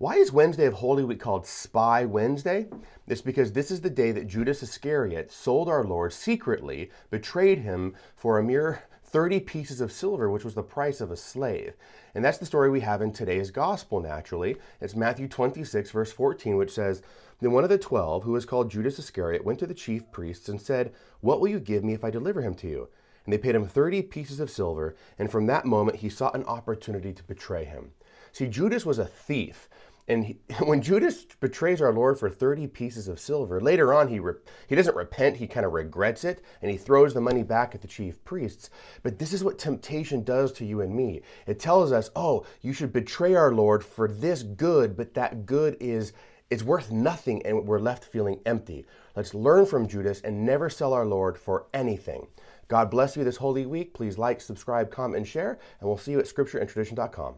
Why is Wednesday of Holy Week called Spy Wednesday? It's because this is the day that Judas Iscariot sold our Lord secretly, betrayed him for a mere 30 pieces of silver, which was the price of a slave. And that's the story we have in today's gospel, naturally. It's Matthew 26, verse 14, which says, Then one of the twelve, who was called Judas Iscariot, went to the chief priests and said, What will you give me if I deliver him to you? And they paid him 30 pieces of silver, and from that moment he sought an opportunity to betray him. See, Judas was a thief. And he, when Judas betrays our Lord for 30 pieces of silver, later on he, re, he doesn't repent, he kind of regrets it, and he throws the money back at the chief priests. But this is what temptation does to you and me. It tells us, oh, you should betray our Lord for this good, but that good is it's worth nothing and we're left feeling empty. Let's learn from Judas and never sell our Lord for anything. God bless you this holy week. Please like, subscribe, comment, and share, and we'll see you at scriptureandtradition.com.